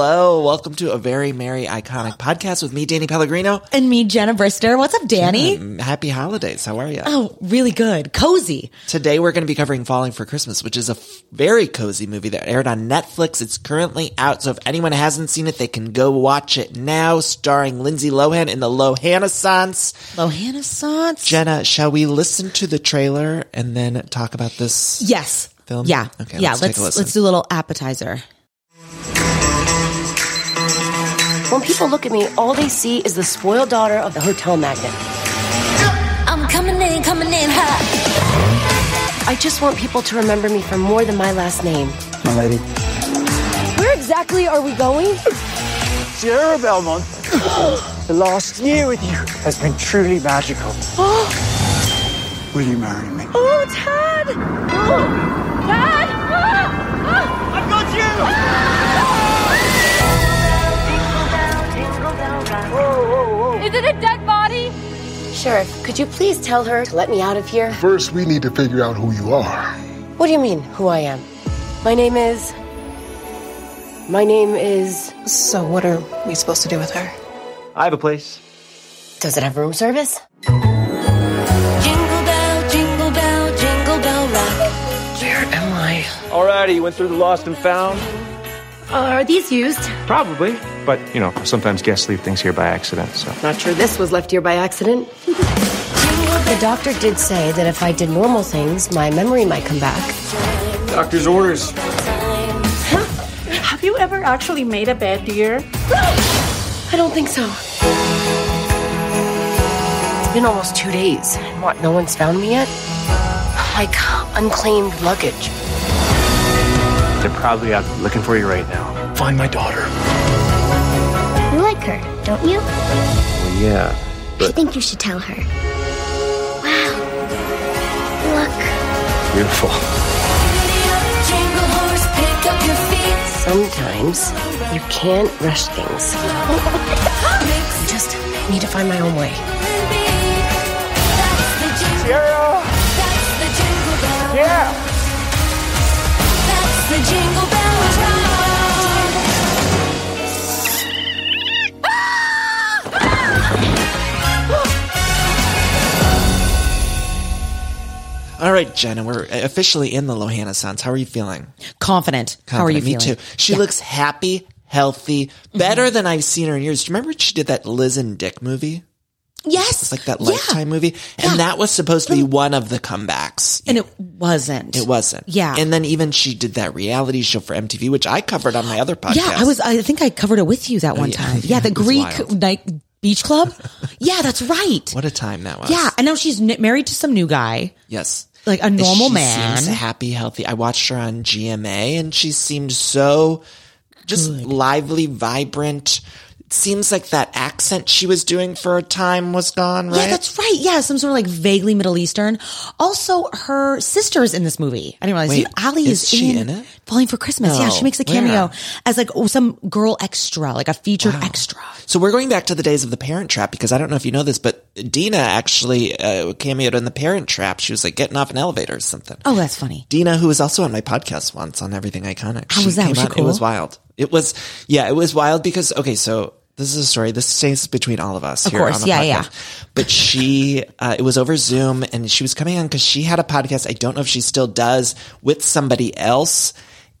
Hello. Welcome to a very merry, iconic podcast with me, Danny Pellegrino. And me, Jenna Brister. What's up, Danny? Mm, Happy holidays. How are you? Oh, really good. Cozy. Today we're going to be covering Falling for Christmas, which is a f- very cozy movie that aired on Netflix. It's currently out, so if anyone hasn't seen it, they can go watch it now, starring Lindsay Lohan in the Lohanaissance. Lohanaissance? Jenna, shall we listen to the trailer and then talk about this? Yes. Film? Yeah. Okay, yeah. let's Let's take a listen. let's do a little appetizer. When people look at me, all they see is the spoiled daughter of the hotel magnate. I'm coming in, coming in hot. I just want people to remember me for more than my last name. My lady. Where exactly are we going? Sierra Belmont. the last year with you has been truly magical. Will you marry me? Oh, Tad! Oh, Tad! Ah! I've got you! Is it a dead body? Sheriff, could you please tell her to let me out of here? First, we need to figure out who you are. What do you mean, who I am? My name is. My name is. So, what are we supposed to do with her? I have a place. Does it have room service? Jingle bell, jingle bell, jingle bell rock. Where am I? Alrighty, you went through the lost and found? Are these used? Probably, but you know, sometimes guests leave things here by accident. So Not sure this was left here by accident. the doctor did say that if I did normal things, my memory might come back. Doctor's orders. Have you ever actually made a bed, dear? I don't think so. It's been almost two days. And what, no one's found me yet? Like unclaimed luggage. they're probably out looking for you right now. Find my daughter. You like her, don't you? Well, yeah, I think you should tell her. Wow. Look. beautiful. Jingle horse, pick up your feet. Sometimes you can't rush things. I just need to find my own way. That's the. Sierra! That's the jingle bell. Yeah! That's the jingle All right, Jenna, we're officially in the Lohanna Lohanaissance. How are you feeling? Confident. How are you Confident. feeling? Me too. She Yeah. Mm-hmm. looks happy, healthy, better than I've seen her in years. Do you remember when she did that Liz and Dick movie? Yes. It's like that Yeah. Lifetime movie, and Yeah. that was supposed to be one of the comebacks. And it wasn't. It wasn't. Yeah. And then even she did that reality show for MTV, which I covered on my other podcast. Yeah, I was. I think I covered it with you that one yeah. time. Yeah, Yeah, the Greek night Beach Club. yeah, that's right. What a time that was. Yeah, and now she's married to some new guy, Yes. Like a normal she man. Seems happy, healthy. I watched her on GMA and she seemed so just lively, vibrant. Seems like that accent she was doing for a time was gone, right? Yeah, that's right. Yeah, some sort of like vaguely Middle Eastern. Also, her sister is in this movie. I didn't realize. Wait, Ali is is, she in, in it? Falling for Christmas. yeah, she makes a where? cameo as like oh, some girl extra, like a featured extra. So we're going back to the days of the Parent Trap because I don't know if you know this, but Dina actually uh, cameoed in the Parent Trap. She was like getting off an elevator or something. Oh, that's funny. Dina, who was also on my podcast once on Everything Iconic. How was that? Was she on- It was wild. It was, yeah, it was wild because, okay, so this is a story. This stays between all of us Of here course. on the Yeah, podcast. yeah. But she, uh, it was over Zoom and she was coming on because she had a podcast. I don't know if she still does with somebody else.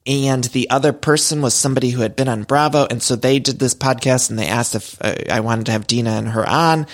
And the other person was somebody who had been on Bravo. And so they did this podcast and they asked if uh, I wanted to have Dina and her on.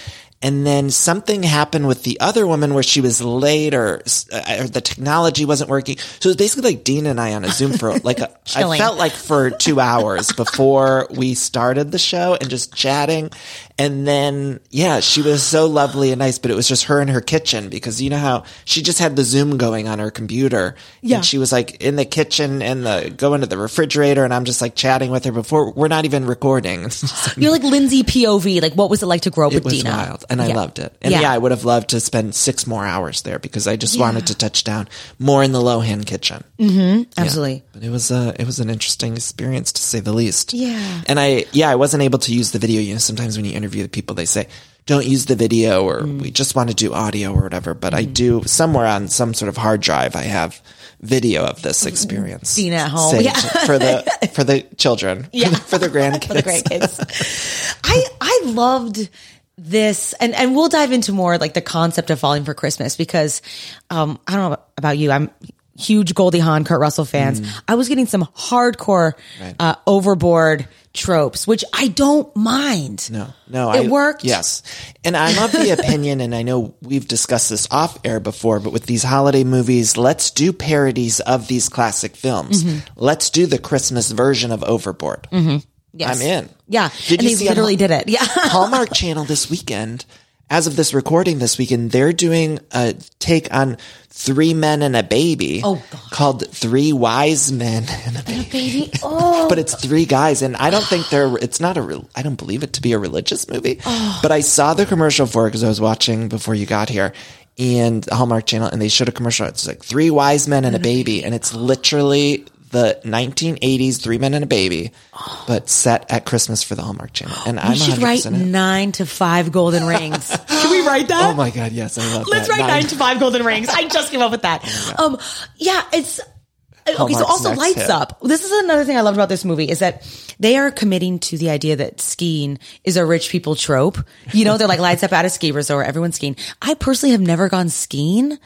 And then something happened with the other woman where she was late or, uh, or the technology wasn't working. So it was basically like Dean and I on a Zoom for like, a, I felt like for two hours before we started the show and just chatting. And then, yeah, she was so lovely and nice, but it was just her in her kitchen because you know how she just had the Zoom going on her computer. Yeah. And she was like in the kitchen and the, going to the refrigerator and I'm just like chatting with her before we're not even recording. It's just like- You're like Lindsay POV. Like, what was it like to grow up it with was Dina? wild and I loved it. And yeah. Yeah. I would have loved to spend six more hours there because I just wanted to touch down more in the Lohan kitchen. Mm-hmm. Absolutely. But it was a it was an interesting experience to say the least. Yeah. And I yeah, I wasn't able to use the video. You know, sometimes when you interview the people, they say don't use the video or Mm. we just want to do audio or whatever. But I do somewhere on some sort of hard drive. I have video of this experience. Seen at home. Yeah. for the for the children. Yeah. for the grandkids. for the grandkids. I I loved this, and and we'll dive into more like the concept of falling for Christmas because um I don't know about you, I'm huge Goldie Hawn, Kurt Russell fans. Mm. I was getting some hardcore uh, overboard tropes, which I don't mind. No, no, It I, worked. Yes, and I'm of the opinion, and I know we've discussed this off air before, but with these holiday movies, let's do parodies of these classic films. Mm-hmm. Let's do the Christmas version of Overboard. Yes. I'm in. Yeah, Did and you they literally Hall- did it. Yeah. Hallmark Channel this weekend. As of this recording this weekend, they're doing a take on Three Men and a Baby Oh, God. called Three Wise Men and a Baby. Baby, oh, But it's three guys, and I don't think they're. It's not a. I don't believe it to be a religious movie. Oh. But I saw the commercial for it because I was watching before you got here, and the Hallmark Channel, and they showed a commercial. It's like three wise men and a baby, and it's literally the 1980s Three Men and a Baby, but set at Christmas for the Hallmark Channel. And I'm we should 100% write in. nine to five golden rings. Can we write that? Oh my god, yes, I love Let's that. write nine to five golden rings. I just came up with that. Um, yeah, it's okay. So also lights hit. up. This is another thing I loved about this movie is that they are committing to the idea that skiing is a rich people trope. You know, they're like lights up at a ski resort, everyone's skiing. I personally have never gone skiing.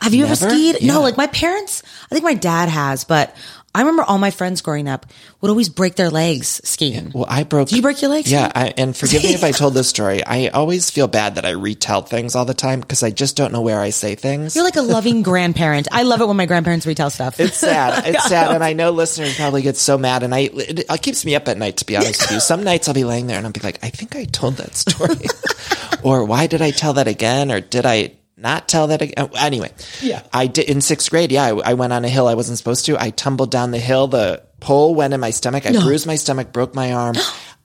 Have you ever skied? Yeah. No, like my parents. I think my dad has, but I remember all my friends growing up would always break their legs skiing. Well, I broke. You break your legs? Yeah, I, and forgive me if I told this story. I always feel bad that I retell things all the time because I just don't know where I say things. You're like a loving grandparent. I love it when my grandparents retell stuff. It's sad. It's sad, and I know listeners probably get so mad, and I it, it keeps me up at night. To be honest with you, some nights I'll be laying there and I'll be like, I think I told that story, or why did I tell that again, or did I not tell that again? Anyway, Yeah. I did in sixth grade. Yeah, I, I went on a hill I wasn't supposed to. I tumbled down the hill. The pole went in my stomach. I bruised my stomach, broke my arm.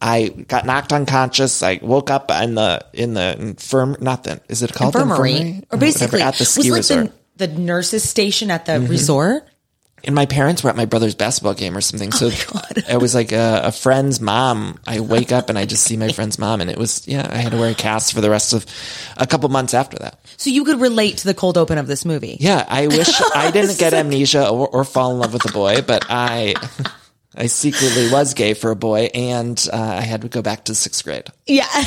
I got knocked unconscious. I woke up in the in the infirm. Not the is it called infirmary, infirmary? or Whatever, basically at the was ski like resort. Mm-hmm. The, the nurses station at the resort. And my parents were at my brother's basketball game or something. So Oh it was like a, a friend's mom. I wake up and I just see my friend's mom, and it was yeah. I had to wear a cast for the rest of a couple months after that. So you could relate to the cold open of this movie. Yeah, I wish I didn't get amnesia or, or fall in love with a boy, but I. I secretly was gay for a boy, and uh, I had to go back to sixth grade. Yeah.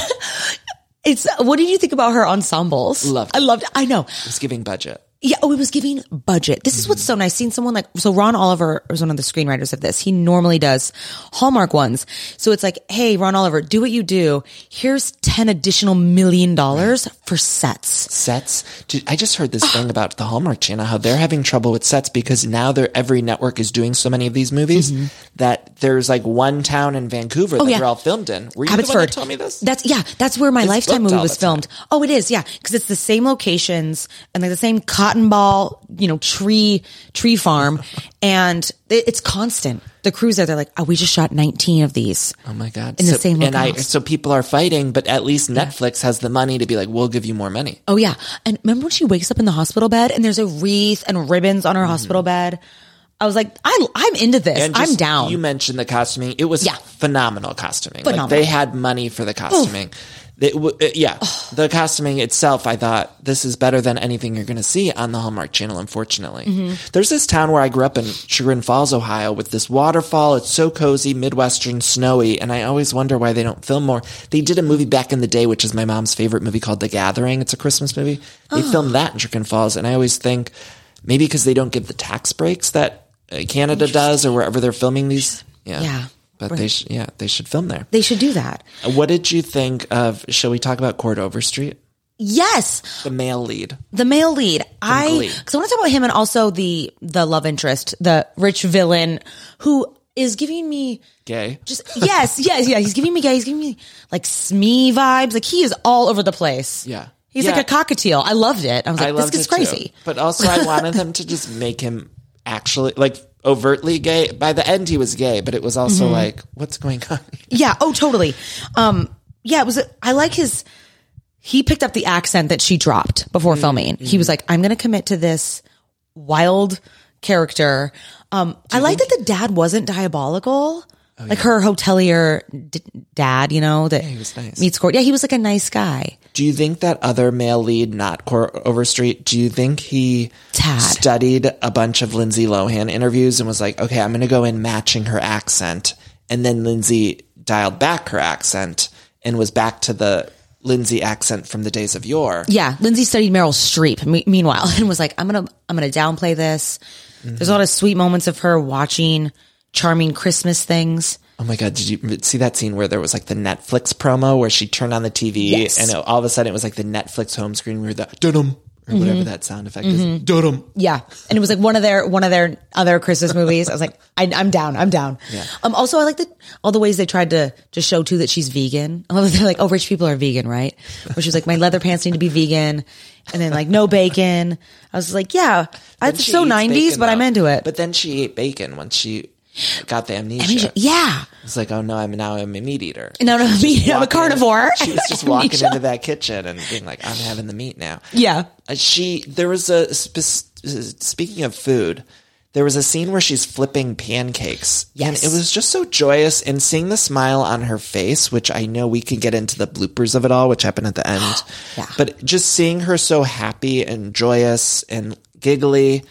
It's what did you think about her ensembles? Loved I loved it. I know. It was giving budget. Yeah, oh, it was giving budget. This is what's so nice. Seeing someone like so Ron Oliver was one of the screenwriters of this. He normally does Hallmark ones. So it's like, hey, Ron Oliver, do what you do. Here's ten additional million dollars for sets. sets. Dude, I just heard this thing about the Hallmark Channel, how they're having trouble with sets because now they're every network is doing so many of these movies Mm-hmm. that there's like one town in Vancouver Oh, that yeah. they're all filmed in. Were you the one Abbotsford. that told me this? That's yeah. That's where my It's Lifetime movie was the time. filmed. Oh, it is. Yeah, because it's the same locations and like the same cotton ball, you know, tree tree farm, and it, it's constant. The crews there, they're like, oh, we just shot 19 of these. Oh my god! In the So- same and I so people are fighting, but at least Netflix has the money to be like, we'll give you more money. Oh yeah, and remember when she wakes up in the hospital bed and there's a wreath and ribbons on her mm-hmm. hospital bed? I was like, I, I'm into this. And I'm down. You mentioned the costuming; it was Yeah. phenomenal costuming. Phenomenal. Like they had money for the costuming. W- uh, yeah, the costuming itself, I thought this is better than anything you're going to see on the Hallmark Channel. Unfortunately, Mm-hmm. there's this town where I grew up in Chagrin Falls, Ohio, with this waterfall. It's so cozy, midwestern, snowy, and I always wonder why they don't film more. They did a movie back in the day, which is my mom's favorite movie called The Gathering. It's a Christmas movie. They Oh. filmed that in Chagrin Falls, and I always think maybe because they don't give the tax breaks that Uh, Canada does or wherever they're filming these. Yeah. Yeah. But they sh- yeah, they should film there. they should do that. Uh, what did you think of shall we talk about Chord Overstreet? Yes, The male lead. the male lead. I because I want to talk about him and also the the love interest, the rich villain who is giving me Gay. just yes, yes, yeah. He's giving me gay. He's giving me like Smee vibes. Like he is all over the place. Yeah. He's Yeah. like a cockatiel. I loved it. I was like, I this is it too. crazy. But also I wanted them to just make him actually like overtly gay. By the end he was gay, but it was also Mm-hmm. like, what's going on? Yeah. Oh, totally. Um, yeah, it was, I like his, he picked up the accent that she dropped before filming. He was like, I'm going to commit to this wild character. Um, I like that the dad wasn't diabolical. Oh, like her hotelier d- dad, you know, that he was nice. meets court. Yeah, he was like a nice guy. Do you think that other male lead, not Chord Overstreet, do you think he Tad. studied a bunch of Lindsay Lohan interviews and was like, okay, I'm going to go in matching her accent. And then Lindsay dialed back her accent and was back to the Lindsay accent from the days of yore. Yeah, Lindsay studied Meryl Streep. Me- meanwhile, and was like, "I'm gonna, I'm gonna downplay this." Mm-hmm. There's a lot of sweet moments of her watching charming Christmas things. Oh my God. Did you see that scene where there was like the Netflix promo where she turned on the TV Yes. and it, all of a sudden it was like the Netflix home screen where the dum or whatever that sound effect is. Dum. Yeah, and it was like one of their one of their other Christmas movies. I was like, I, I'm down, I'm down. Yeah. Um. Also, I like the all the ways they tried to to show too that she's vegan. I love they're like, oh, rich people are vegan, right? Where she's like, my leather pants need to be vegan, and then like no bacon. I was like, yeah, Then it's so 90s, bacon, but I'm into it. But then she ate bacon once she got the amnesia. Amnesia- yeah. It's like, oh no, I'm now I'm a meat eater. No, no, me, I'm a Walking in- carnivore. she was just walking into that kitchen and being like, I'm having the meat now. Yeah. Uh, she there was a speaking of food there was a scene where she's flipping pancakes Yes. and it was just so joyous and seeing the smile on her face which i know we can get into the bloopers of it all which happened at the end Yeah. but just seeing her so happy and joyous and giggly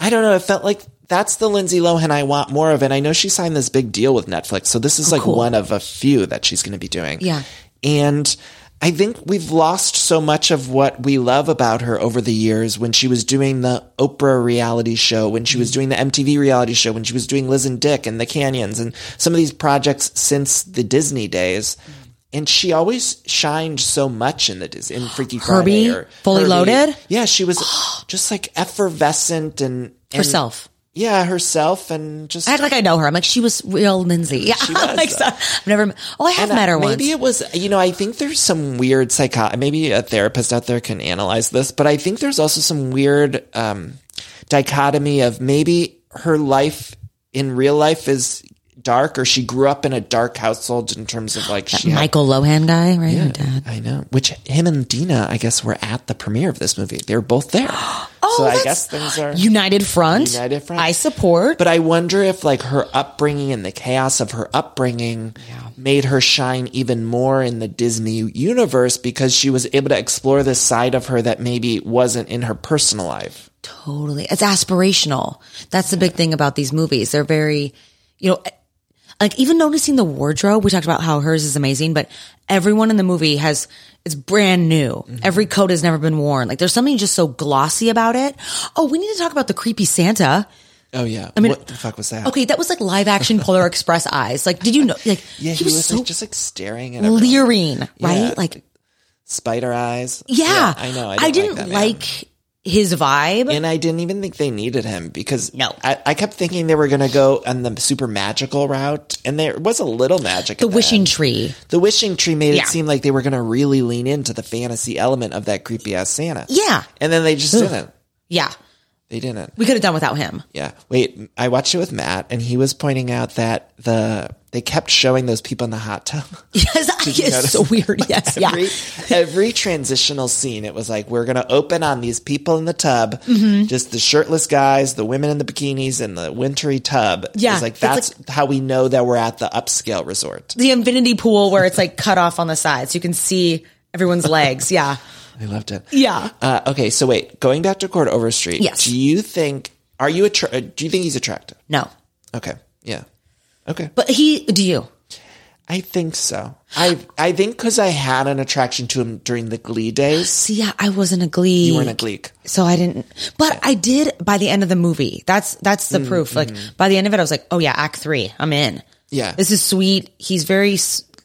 i don't know it felt like that's the Lindsay Lohan I want more of. And I know she signed this big deal with Netflix. So this is oh, like Oh, cool. one of a few that she's going to be doing. Yeah. And I think we've lost so much of what we love about her over the years when she was doing the Oprah reality show, when she was mm. doing the MTV reality show, when she was doing Liz and Dick and the Canyons and some of these projects since the Disney days. Mm. And she always shined so much in the Dis- in Freaky Friday or Fully Loaded? Yeah, she was just like effervescent and, and Herself. Yeah, herself and just I act like I know her. I'm like, she was real Lindsay. Yeah. She was, like, so, I've never, oh, I have And, uh, met her once. Maybe it was, you know, I think there's some weird psycho. Maybe a therapist out there can analyze this, but I think there's also some weird um, dichotomy of maybe her life in real life is dark, or she grew up in a dark household in terms of like That she had- Michael Lohan guy, right? Yeah, Her dad. I know. Which him and Dina, I guess, were at the premiere of this movie. They were both there. Oh, so I guess things are United Front. United Front. I support. But I wonder if like her upbringing and the chaos of her upbringing made her shine even more in the Disney universe because she was able to explore this side of her that maybe wasn't in her personal life. Totally. It's aspirational. That's the big thing about these movies. They're very, you know, like even noticing the wardrobe, we talked about how hers is amazing, but everyone in the movie has, it's brand new. Mm-hmm. Every coat has never been worn. Like there's something just so glossy about it. Oh, we need to talk about the creepy Santa. Oh yeah. I mean- what the fuck was that? Okay, that was like live action Polar Express eyes. Like, did you know? Like, Yeah, he, was, so like, just like staring at everyone. leering, right? Yeah. Like, spider eyes. yeah, I know. I, I, didn't like, that, like his vibe. And I didn't even think they needed him because No. I, I kept thinking they were going to go on the super magical route, and there was a little magic. the wishing end. tree. The wishing tree made Yeah. it seem like they were going to really lean into the fantasy element of that creepy ass Santa. Yeah. and then they just Ugh. didn't. Yeah. They didn't. We could have done without him. Yeah. Wait, I watched it with Matt, and he was pointing out that the they kept showing those people in the hot tub. Yes, it's so weird. Yes, yeah. every, every transitional scene, it was like we're going to open on these people in the tub, Mm-hmm. just the shirtless guys, the women in the bikinis, and the wintry tub. Yeah, it's like it's that's how we know that we're at the upscale resort. The infinity pool where it's like cut off on the sides, so you can see everyone's legs. Yeah. I loved it. Yeah. Uh, okay, so wait, going back to Chord Overstreet. Yes. Do you think? Are you attra- Do you think he's attractive? No. Okay. Yeah. Okay. But he, do you? I think so. I I think because I had an attraction to him during the Glee days. See, yeah, I wasn't a glee. You weren't a Gleek. So I didn't, but I did by the end of the movie. That's, that's Mm, the proof. Like mm-hmm. by the end of it, I was like, oh yeah, act three, I'm in. Yeah. This is sweet. He's very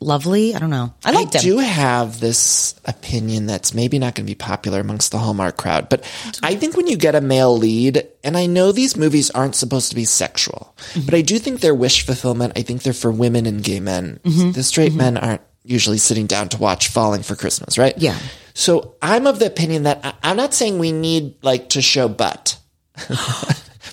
lovely. I don't know. I liked I him. do have this opinion that's maybe not going to be popular amongst the Hallmark crowd, but I think when you get a male lead, and I know these movies aren't supposed to be sexual, Mm-hmm. but I do think they're wish fulfillment. I think they're for women and gay men. Mm-hmm. The straight men aren't usually sitting down to watch Falling for Christmas, right? Yeah. So I'm of the opinion that I, I'm not saying we need like to show butt.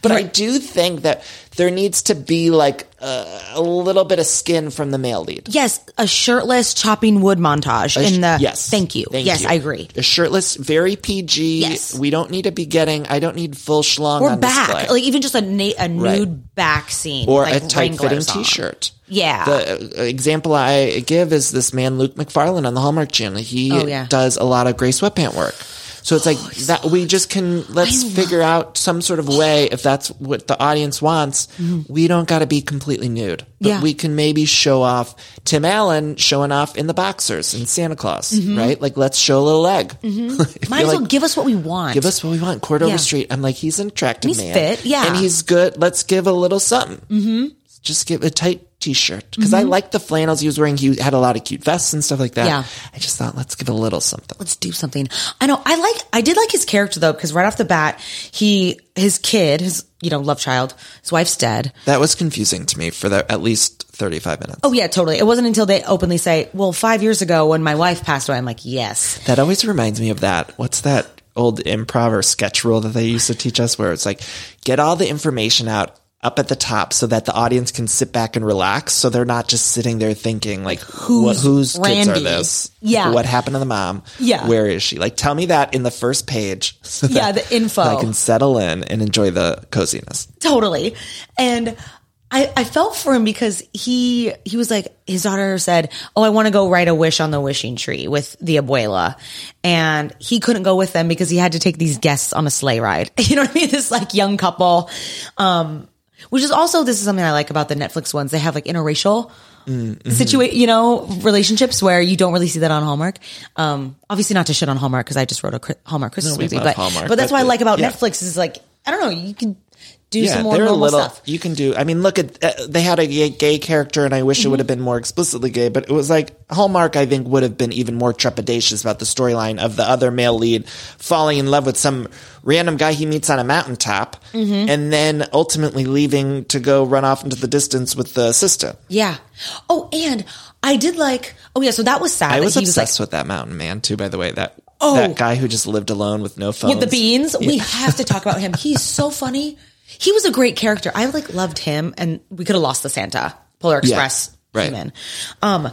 But I do think that there needs to be like a, a little bit of skin from the male lead. Yes, a shirtless chopping wood montage sh- in the. yes. Thank you. Thank yes, you. I agree. A shirtless, very PG. Yes. We don't need to be getting. I don't need full schlong Or back, display. like even just a na- a nude Right. back scene, or like a tight fitting T-shirt. Yeah. The uh, example I give is this man Luke Macfarlane on the Hallmark Channel. He Oh, yeah. does a lot of gray sweatpant work. So it's like that we just can let's figure out some sort of way if that's what the audience wants. We don't got to be completely nude. But Mm-hmm. Yeah. we can maybe show off Tim Allen showing off in the boxers in Santa Clause, Mm-hmm. right? Like let's show a little leg. If Might as well like, give us what we want. Give us what we want. Chord Yeah. Overstreet. I'm like, he's an attractive He's man. fit, yeah. And he's good. Let's give a little something. Mm-hmm. Just give a tight t-shirt. because I like the flannels he was wearing. He had a lot of cute vests and stuff like that. Yeah. I just thought, let's give a little something. Let's do something. I know. I like. I did like his character though, because right off the bat, he his kid, his you know love child, his wife's dead. That was confusing to me for at least 35 minutes. Oh yeah, totally. It wasn't until they openly say, "Well, five years ago when my wife passed away," I'm like, "Yes." That always reminds me of that. What's that old improv or sketch rule that they used to teach us where it's like, get all the information out up at the top so that the audience can sit back and relax so they're not just sitting there thinking like Who's what, whose kids are this Yeah. what happened to the mom Yeah. where is she like tell me that in the first page so that Yeah, the info. I can settle in and enjoy the coziness totally. And I, I felt for him because he he was like his daughter said, "Oh, I want to go write a wish on the wishing tree with the abuela," and he couldn't go with them because he had to take these guests on a sleigh ride. You know what I mean? This like young couple, um, which is also this is something I like about the Netflix ones. They have like interracial situation, you know, relationships where you don't really see that on Hallmark. Um, obviously not to shit on Hallmark because I just wrote a Hallmark Christmas we movie, but Hallmark, but that's what I like about yeah. Netflix is like I don't know, you can do yeah some more they're a normal little stuff. you can do i mean look at uh, they had a gay, gay character and i wish it Mm-hmm. would have been more explicitly gay but it was like hallmark i think would have been even more trepidatious about the storyline of the other male lead falling in love with some random guy he meets on a mountaintop Mm-hmm. and then ultimately leaving to go run off into the distance with the sister. Yeah. Oh, and I did like. Oh yeah, so that was sad. i was obsessed with that mountain man too by the way that Oh. that guy who just lived alone with no phone with the beans. We have to talk about him. He's so funny. He was a great character. I like loved him, and we could have lost the Santa Polar Express right. came in. Um,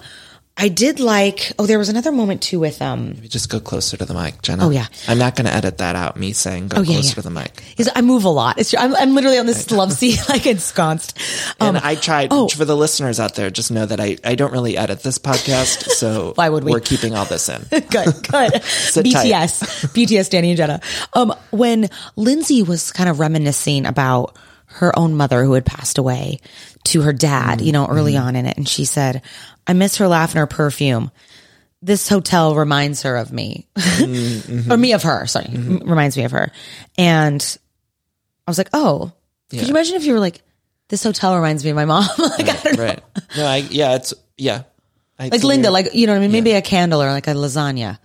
I did like. Oh, there was another moment too with um. just go closer to the mic jenna Oh, yeah. i'm not going to edit that out me saying go Oh, yeah, closer yeah. to the mic He's, I move a lot. It's I'm, I'm literally on this love seat, like ensconced. Um, and I tried oh. for the listeners out there. Just know that I, I don't really edit this podcast, so Why would we? We're keeping all this in. good, good. BTS, BTS, Danny and Jenna. Um, when Lindsay was kind of reminiscing about her own mother who had passed away to her dad, you know, early Mm-hmm. on in it, and she said, "I miss her laugh and her perfume." This hotel reminds her of me, Mm-hmm. or me of her. Sorry, m- reminds me of her. And I was like, "Oh, could you imagine if you were like, this hotel reminds me of my mom?" like, I don't know. right? No, I yeah, it's yeah. I like Linda, your- like you know what I mean? Maybe a candle or like a lasagna.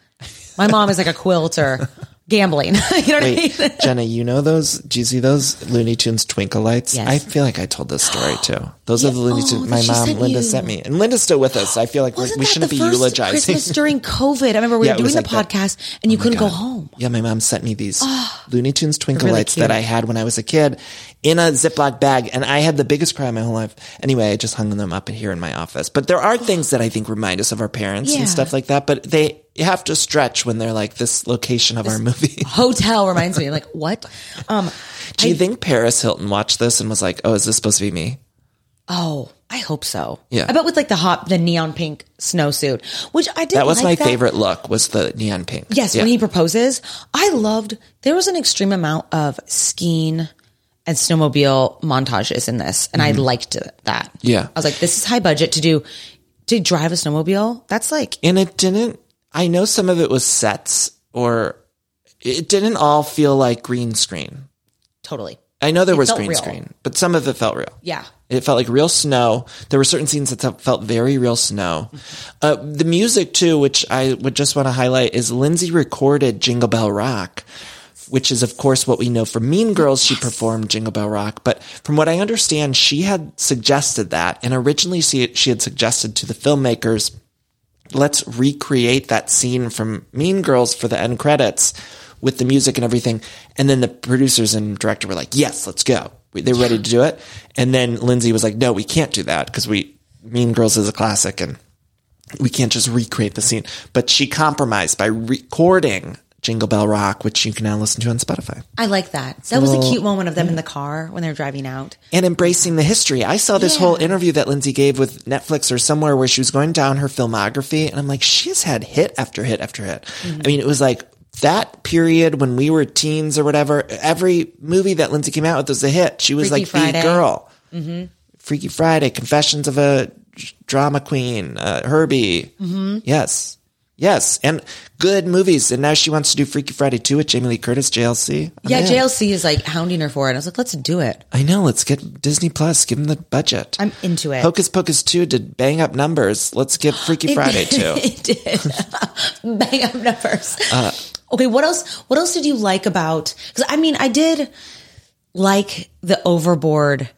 My mom is like a quilt or gambling. you know what I mean? Jenna, you know those? Do you see those Looney Tunes twinkle lights? Yes. I feel like I told this story too. Those are the Looney Oh, Tunes. My mom, sent Linda, you. sent me, and Linda's still with us. I feel like we shouldn't be eulogizing. Christmas during COVID. I remember we Yeah, were doing the like that. podcast and you Oh couldn't go home. Yeah, my mom sent me these ah. Looney Tunes twinkle really lights cute. that I had when I was a kid in a Ziploc bag, and I had the biggest cry of my whole life. Anyway, I just hung them up here in my office. But there are things that I think remind us of our parents Yeah. and stuff like that. But they have to stretch when they're like this location of our movie. Hotel reminds me. Like, what? Um, Do you I- think Paris Hilton watched this and was like, "Oh, is this supposed to be me?" Oh, I hope so. Yeah. I bet with like the hot, the neon pink snowsuit, which I did. That was like my favorite look. Was the neon pink? Yes, Yeah. when he proposes, I loved. There was an extreme amount of skiing and snowmobile montages in this, and I liked that. Mm-hmm. Yeah. I was like, this is high budget to do to drive a snowmobile. That's like and it didn't. I know some of it was sets, or it didn't all feel like green screen. totally. I know there It was green real. screen, but some of it felt real. Yeah. It felt like real snow. There were certain scenes that felt very real snow. Uh, the music too, which I would just want to highlight, is Lindsay recorded Jingle Bell Rock, which is of course what we know from Mean Girls. She performed Jingle Bell Rock, but from what I understand, she had suggested that, and originally she she had suggested to the filmmakers, let's recreate that scene from Mean Girls for the end credits with the music and everything. And then the producers and director were like, yes, let's go. They were ready to do it. And then Lindsay was like, no, we can't do that because we, Mean Girls is a classic and we can't just recreate the scene. But she compromised by recording Jingle Bell Rock, which you can now listen to on Spotify. I like that. That was a cute moment of them in the car when they're driving out. and embracing the history. I saw this Yeah. whole interview that Lindsay gave with Netflix or somewhere where she was going down her filmography, and I'm like, she's had hit after hit after hit. Mm-hmm. I mean, it was like that period when we were teens or whatever. Every movie that Lindsay came out with was a hit. She was Freaky like Friday. the girl. Freaky Friday, Confessions of a Drama Queen, uh, Herbie. Mm-hmm. Yes. Yes, and good movies. And now she wants to do Freaky Friday 2 with Jamie Lee Curtis, JLC. I'm Yeah, in. JLC is like hounding her for it. I was like, let's do it. I know. Let's get Disney Plus. Give them the budget. I'm into it. Hocus Pocus 2 did bang up numbers. Let's get Freaky Friday 2. it did. Bang up numbers. Uh, okay, what else? What else did you like about? Because I mean, I did like the overboard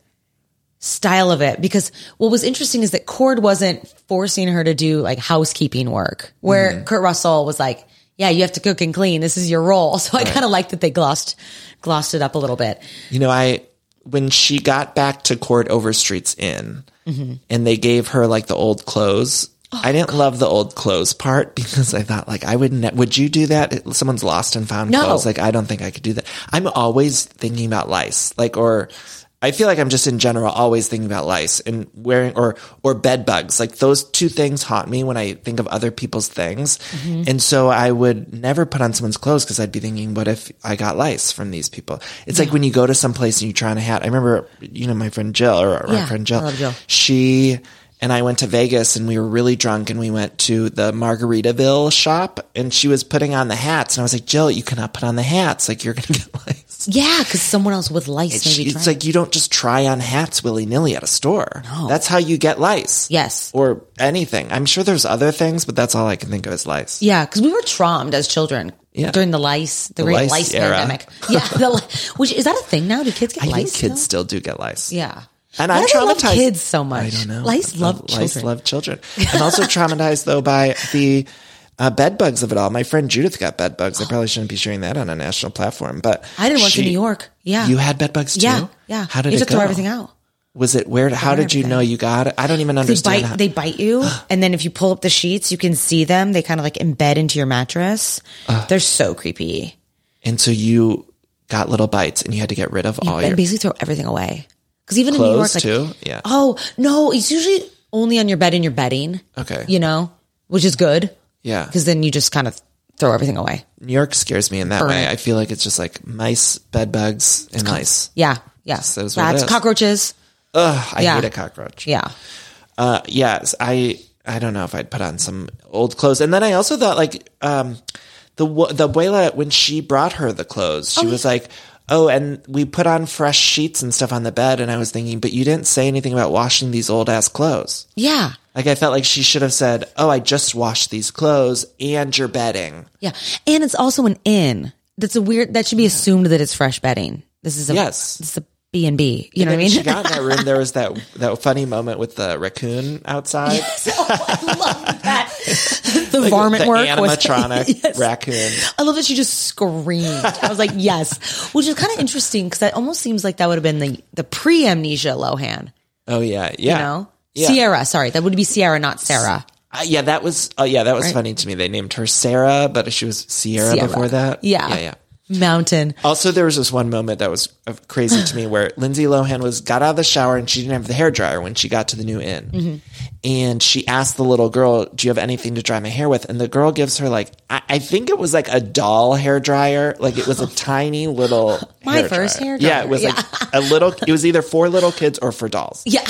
style of it because what was interesting is that Chord wasn't forcing her to do like housekeeping work, where Mm-hmm. Kurt Russell was like, "Yeah, you have to cook and clean. This is your role." So I kind of liked that they glossed glossed it up a little bit. You know, I when she got back to Chord Overstreet's Inn Mm-hmm. and they gave her like the old clothes. Oh, I didn't love the old clothes part because I thought like I would ne- would you do that? Someone's lost and found No. clothes. Like I don't think I could do that. I'm always thinking about lice. Like or I feel like I'm just in general always thinking about lice and wearing or or bed bugs. Like those two things haunt me when I think of other people's things. Mm-hmm. And so I would never put on someone's clothes because I'd be thinking, what if I got lice from these people? It's like when you go to some place and you try on a hat. I remember, you know, my friend Jill or our Yeah, friend Jill, love Jill. she and I went to Vegas and we were really drunk and we went to the Margaritaville shop and she was putting on the hats and I was like, Jill, you cannot put on the hats. Like you're going to get lice. Yeah, because someone else with lice It's, maybe. it's like you don't just try on hats willy nilly at a store. That's how you get lice. yes. Or anything. I'm sure there's other things, but that's all I can think of as lice. Yeah, because we were traumed as children Yeah. during the lice, the, The great lice lice, pandemic. Yeah, the, which is that a thing now? Do kids get I lice? think kids still? still do get lice. Yeah, And Why I'm they love traumatized. kids so much. I don't know. Lice love Lice children. Lice love children. I'm also traumatized though by the uh, bed bugs of it all. My friend Judith got bed bugs. I probably shouldn't be sharing that on a national platform, but I did once in she- New York. Yeah, You had bed bugs too. Yeah, yeah. How did you it just go? throw everything out. Was it where? How did you know you got it? I don't even They understand. bite. how- They bite you, and then if you pull up the sheets, you can see them. They kind of like embed into your mattress. They're so creepy. and so you got little bites, and you had to get rid of all and your basically throw everything away. Because even in New York, clothes like, too. Yeah. oh no, it's usually only on your bed and your bedding. Okay. you know, which is good. Yeah. because then you just kind of throw everything away. New York scares me in that Burn way. it. I feel like it's just like mice, bed bugs, and lice. Yeah, yeah. That's- that's what Rats, cockroaches. Ugh, I Yeah. hate a cockroach. Yeah. Uh, yes, I I don't know if I'd put on some old clothes. And then I also thought like um the wa- the abuela when she brought her the clothes, she was like, "Oh, and we put on fresh sheets and stuff on the bed." And I was thinking, "But you didn't say anything about washing these old ass clothes." Yeah. Like I felt like she should have said, "Oh, I just washed these clothes and your bedding." Yeah. And it's also an inn. That's a weird. That should be assumed that it's fresh bedding. This is a Yes. This is a B and B. You know what I mean? She got in that room. There was that that funny moment with the raccoon outside. Oh, the Like, varmint the work was- animatronic Yes. raccoon. I love that she just screamed. I was like, yes, which is kind of interesting because that almost seems like that would have been the the pre amnesia Lohan. Oh yeah, yeah. You know, Yeah. Sierra. Sorry, that would be Sierra, not Sarah. Uh, yeah, that was. Oh yeah, that was Right. funny to me. They named her Sarah, but she was Sierra, Sierra. before that. Yeah. yeah, yeah. Mountain. Also, there was this one moment that was uh, crazy to me where Lindsay Lohan was got out of the shower and she didn't have the hair dryer when she got to the new inn, Mm-hmm. and she asked the little girl, "Do you have anything to dry my hair with?" And the girl gives her like, I, I think it was like a doll hair dryer, like it was a tiny little. My hair first dryer. hair dryer. Yeah, it was Yeah. like a little. It was either for little kids or for dolls. Yeah.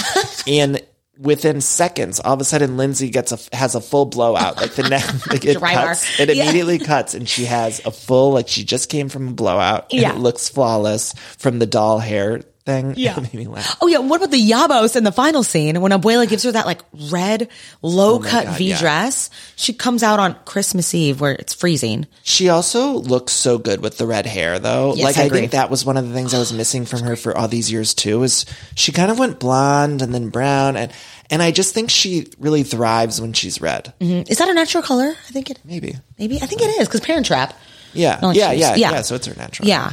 and within seconds, all of a sudden, Lindsay gets a has a full blowout. Like the neck, like it Dry cuts, it Yeah. immediately cuts, and she has a full like she just came from a blowout. And Yeah. it looks flawless from the doll hair thing. Yeah. it made me laugh. Oh yeah, what about the Yabos in the final scene when Abuela gives her that like red low cut Oh God, V yeah. dress? She comes out on Christmas Eve where it's freezing. She also looks so good with the red hair, though. Yes, like I I, think that was one of the things I was missing from her for all these years too. Is she kind of went blonde and then brown, and and I just think she really thrives when she's red. Mhm. Is that her natural color? I think it Maybe. maybe I think it is because Parent Trap. Yeah, yeah, yeah, yeah. yeah, So it's her natural. Yeah.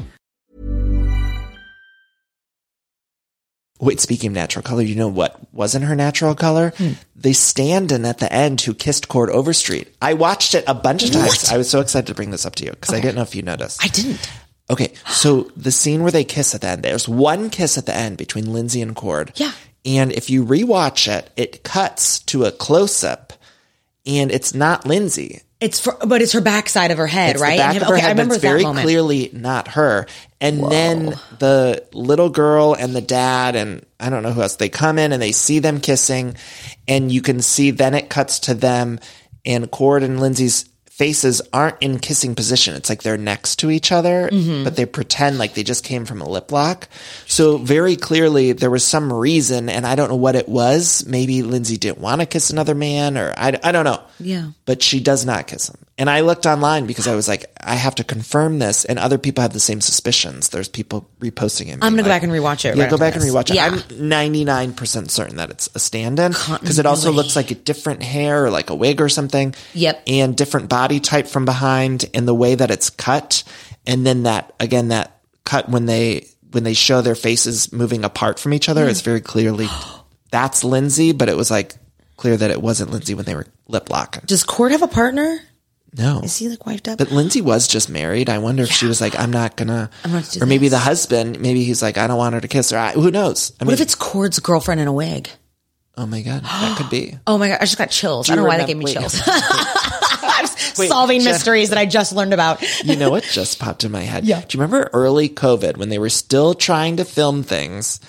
Wait, speaking of natural color, you know what wasn't her natural color? Hmm. The stand-in at the end who kissed Chord Overstreet. I watched it a bunch of times. I was so excited to bring this up to you because I didn't know if you noticed. I didn't. Okay, so the scene where they kiss at the end, there's one kiss at the end between Lindsay and Chord. Yeah. And if you rewatch it, it cuts to a close-up and it's not Lindsay. It's for, but it's her backside of her head, It's right? back And of her okay, I head, but remember it's that very moment. clearly not her. And then the little girl and the dad and I don't know who else they come in and they see them kissing, and you can see then it cuts to them and Chord and Lindsay's faces aren't in kissing position. It's like they're next to each other, Mm-hmm. but they pretend like they just came from a lip lock. So very clearly there was some reason, and I don't know what it was. Maybe Lindsay didn't want to kiss another man, or I, I don't know Yeah. but she does not kiss him. And I looked online because I was like, I have to confirm this, and other people have the same suspicions. There's people reposting it. I'm gonna go back and rewatch it Yeah, right go back and rewatch it. Yeah. I'm 99 percent certain that it's a stand-in because it also looks like a different hair or like a wig or something. Yep. and different body type from behind, and the way that it's cut, and then that again that cut when they when they show their faces moving apart from each other, mm. it's very clearly that's Lindsay, but it was like clear that it wasn't Lindsay when they were lip locking. Does Chord have a partner? No. Is he like wifed up? But Lindsay was just married. I wonder if she was like, I'm not gonna, I'm not or maybe this. the husband, maybe he's like, I don't want her to kiss her. I, who knows? I what mean, if it's Chord's girlfriend in a wig? oh my God, that could be. Oh my god, I just got chills. Do I don't know why that gave me wait. chills. I'm Wait, solving mysteries that I just learned about. You know what just popped in my head? Yeah. Do you remember early COVID when they were still trying to film things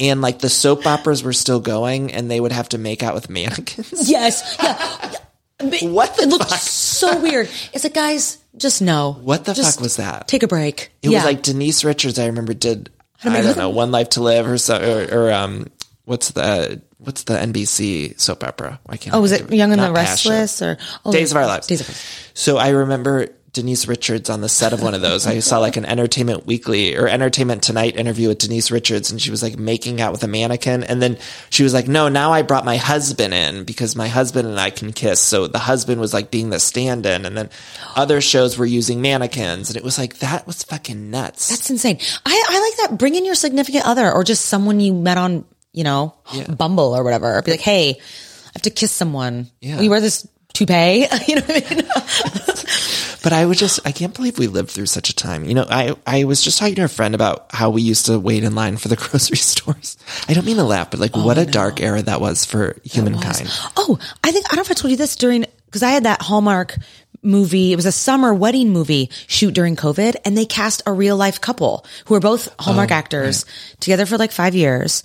and like the soap operas were still going and they would have to make out with mannequins? Yes. Yeah. But What the it looked fuck? so weird. It's like, guys, just no. What the Just fuck was that? Take a break. It yeah. was like Denise Richards. I remember did I don't know One Life to Live or so or, or um what's the what's the NBC soap opera? Why can't oh, was it Young and the. Restless or oh, Days of Our Lives. Days of Our Lives. So I remember Denise Richards on the set of one of those. I saw like an Entertainment Weekly or Entertainment Tonight interview with Denise Richards, and she was like making out with a mannequin, and then she was like, "No, now I brought my husband in because my husband and I can kiss." So the husband was like being the stand-in, and then other shows were using mannequins, and it was like that was fucking nuts. That's insane. I, I like that. Bring in your significant other or just someone you met on, you know, Bumble or whatever. Be like, hey, I have to kiss someone. Yeah. You wear this toupee? you know what I mean? But I would just, I can't believe we lived through such a time. You know, I, I was just talking to a friend about how we used to wait in line for the grocery stores. I don't mean to laugh, but like oh, what a dark era that was for humankind. Oh, I think, I don't know if I told you this during, cause I had that Hallmark movie. It was a summer wedding movie shoot during COVID and they cast a real life couple who are both Hallmark Oh, actors together for like five years.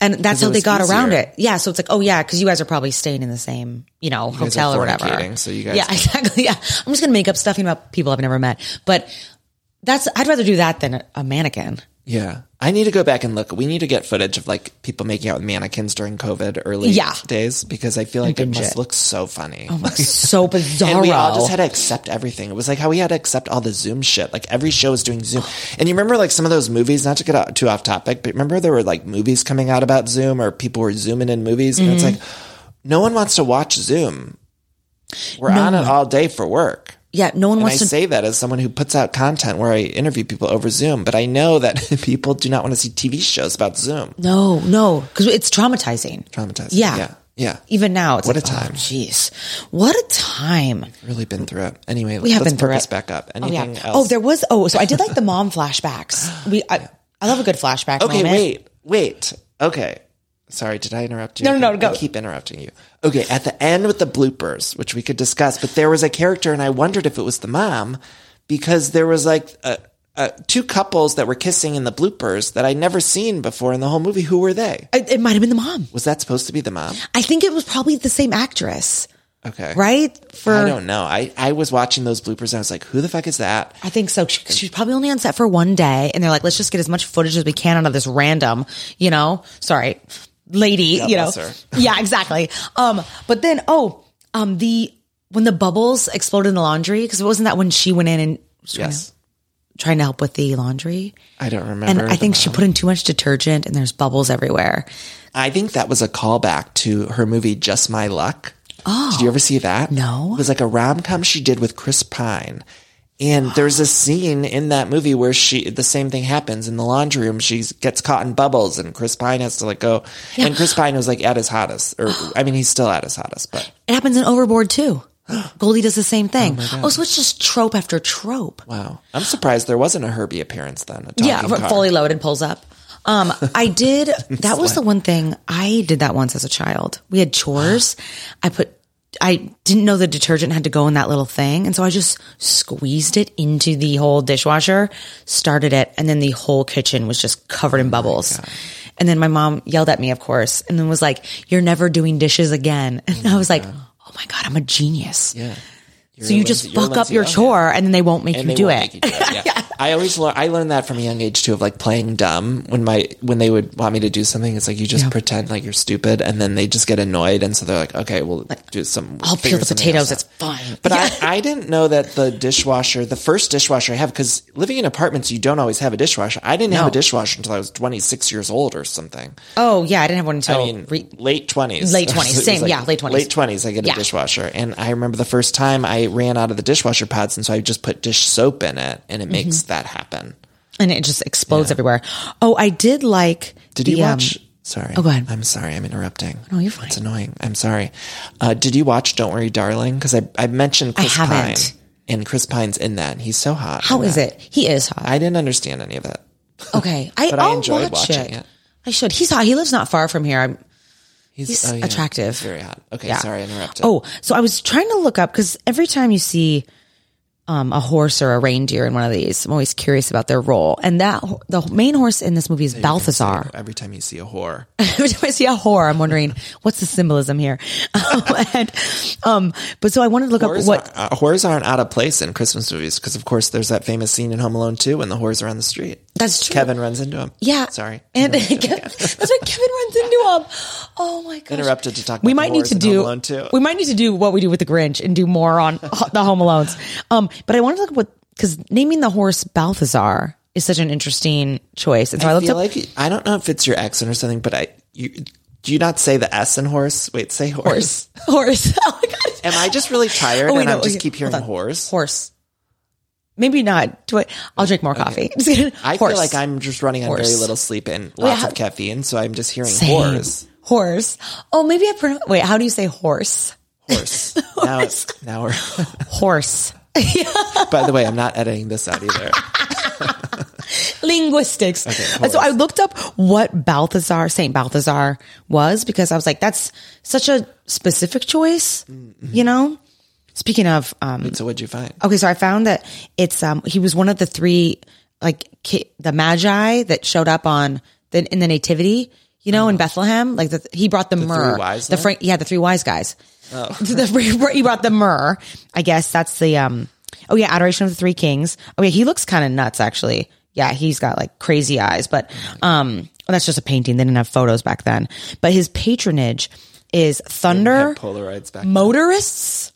And that's how they got around it. Yeah. So it's like, oh yeah, cause you guys are probably staying in the same, you know, You hotel or whatever. so you guys yeah, exactly. Yeah. I'm just going to make up stuff about people I've never met, but that's, I'd rather do that than a, a mannequin. Yeah. I need to go back and look. We need to get footage of like people making out with mannequins during COVID early Yeah. days because I feel like it binge must it. look so funny. Oh, my, so bizarre. And we all just had to accept everything. It was like how we had to accept all the Zoom shit. Like every show was doing Zoom. And you remember like some of those movies, not to get out, too off topic, but remember there were like movies coming out about Zoom or people were Zooming in movies. And it's Mhm. like, no one wants to watch Zoom. We're on it all day for work. Yeah. No one And I wants to I say that as someone who puts out content where I interview people over Zoom, but I know that people do not want to see TV shows about Zoom. No, no, because it's traumatizing. Traumatizing. Yeah. Yeah. Yeah. Even now, it's What like, a time. oh, Jeez, what a time. Really been through it. Anyway, We have let's been through it. back up. Oh Anything yeah. else? Oh, there was. Oh, so I did like the mom flashbacks. We, I, I love a good flashback. Okay, moment. wait, wait. Okay. Sorry, did I interrupt you? No, no, no, go. I keep interrupting you. Okay, at the end with the bloopers, which we could discuss, but there was a character and I wondered if it was the mom because there was like uh, uh, two couples that were kissing in the bloopers that I'd never seen before in the whole movie. Who were they? It, it might have been the mom. Was that supposed to be the mom? I think it was probably the same actress, Okay. right? For I don't know. I, I was watching those bloopers and I was like, who the fuck is that? I think so. She, she's probably only on set for one day, and they're like, let's just get as much footage as we can out of this random, you know, sorry, lady, God you know. Yeah, exactly. Um, but then, oh, um, the when the bubbles exploded in the laundry because it wasn't that when she went in and was trying, Yes. to, trying to help with the laundry, I don't remember. and I think she put in too much detergent, and there's bubbles everywhere. I think that was a callback to her movie Just My Luck. Oh. Did you ever see that? No. It was like a rom com she did with Chris Pine. And there's a scene in that movie where she the same thing happens in the laundry room. She gets caught in bubbles, and Chris Pine has to like go. And Chris Pine was like at his hottest, or I mean, he's still at his hottest, but It happens in Overboard too. Goldie does the same thing. my God. Oh, so it's just trope after trope. wow, I'm surprised there wasn't a Herbie appearance then. Yeah, car. fully loaded pulls up. Um, I did. That was the one thing I did that once as a child. We had chores. I put. I didn't know the detergent had to go in that little thing, and so I just squeezed it into the whole dishwasher, started it, and then the whole kitchen was just covered in bubbles. And then my mom yelled at me, of course, and then was like, "You're never doing dishes again." And I was like, "Oh my god, I'm a genius." Yeah. So you just fuck up your oh, chore, and then they won't make you they do won't it. make you do it. Yeah. I always learn. I learned that from a young age too, of like playing dumb. When my when they would want me to do something, it's like you just pretend like you're stupid, and then they just get annoyed, and so they're like, "Okay, we'll do some." I'll peel the potatoes. It's out." fine. But I, I didn't know that the dishwasher, the first dishwasher I have, because living in apartments, you don't always have a dishwasher. I didn't have a dishwasher until I was 26 years old or something. Oh yeah, I didn't have one until I mean, late 20s. Late 20s, It was same, yeah, late 20s. Late 20s, I get Yeah. a dishwasher. And I remember the first time I ran out of the dishwasher pads, and so I just put dish soap in it, and it Mm-hmm. makes that happen. and it just explodes everywhere. Oh, I did like. Did the, you um, watch? Sorry. Oh, go ahead. I'm sorry. I'm interrupting. No, you're fine. It's annoying. I'm sorry. Uh, did you watch Don't Worry, Darling? Because I, I mentioned I Chris haven't. Pine. And Chris Pine's in that. He's so hot. How is that. it? He is hot. I didn't understand any of it. Okay, I, But I I'll enjoyed watch watching it. it. I should. He's hot. He lives not far from here. I'm, He's, he's oh, yeah. attractive. He's very hot. Okay, Yeah. sorry, I interrupted. Oh, so I was trying to look up because every time you see um, a horse or a reindeer in one of these, I'm always curious about their role. And that the main horse in this movie is Balthazar. Every time you see a whore. Every time I see a whore, I'm wondering what's the symbolism here. and, um, but so I wanted to look Whores, up what. are, uh, whores aren't out of place in Christmas movies because, of course, there's that famous scene in Home Alone 2 when the whores are on the street. That's true. Kevin runs into him. Yeah. Sorry. And that's what Kevin runs into him. Oh my god. Interrupted to talk We might need to do. Too. We might need to do what we do with the Grinch and do more on the Home Alones. Um, but I wanted to look at what because naming the horse Balthazar is such an interesting choice. And so I, I looked feel up like I don't know if it's your accent or something, but I you do you not say the S in horse? Wait, say horse. horse. Oh my god. Am I just really tired Oh, wait, and I just okay, keep hearing horse? Horse. Maybe not. Do I? I'll drink more coffee. Kidding. I feel like I'm just running on very little sleep and lots of caffeine, so I'm just hearing Same. horse. Horse. Oh, maybe I pronounce. Wait, how do you say horse? Horse. Now, it's, now we're. Horse. By the way, I'm not editing this out either. linguistics. Okay, so I looked up what Balthazar, Saint Balthazar was because I was like, that's such a specific choice, mm-hmm. you know? Speaking of, um, so what'd you find? okay, so I found that it's, um, he was one of the three, like ki- the magi that showed up on the, in the nativity, you know, in Bethlehem, like the, he brought the, Uh-huh. The myrrh, three wise the men? Frank, yeah, the three wise guys. Oh. The- he brought the myrrh. I guess that's the um. Oh yeah, adoration of the three kings. Oh yeah, he looks kind of nuts actually. Yeah, he's got like crazy eyes, but um, well, that's just a painting. They didn't have photos back then. But his patronage is thunder, Had Polaroids back. then. motorists,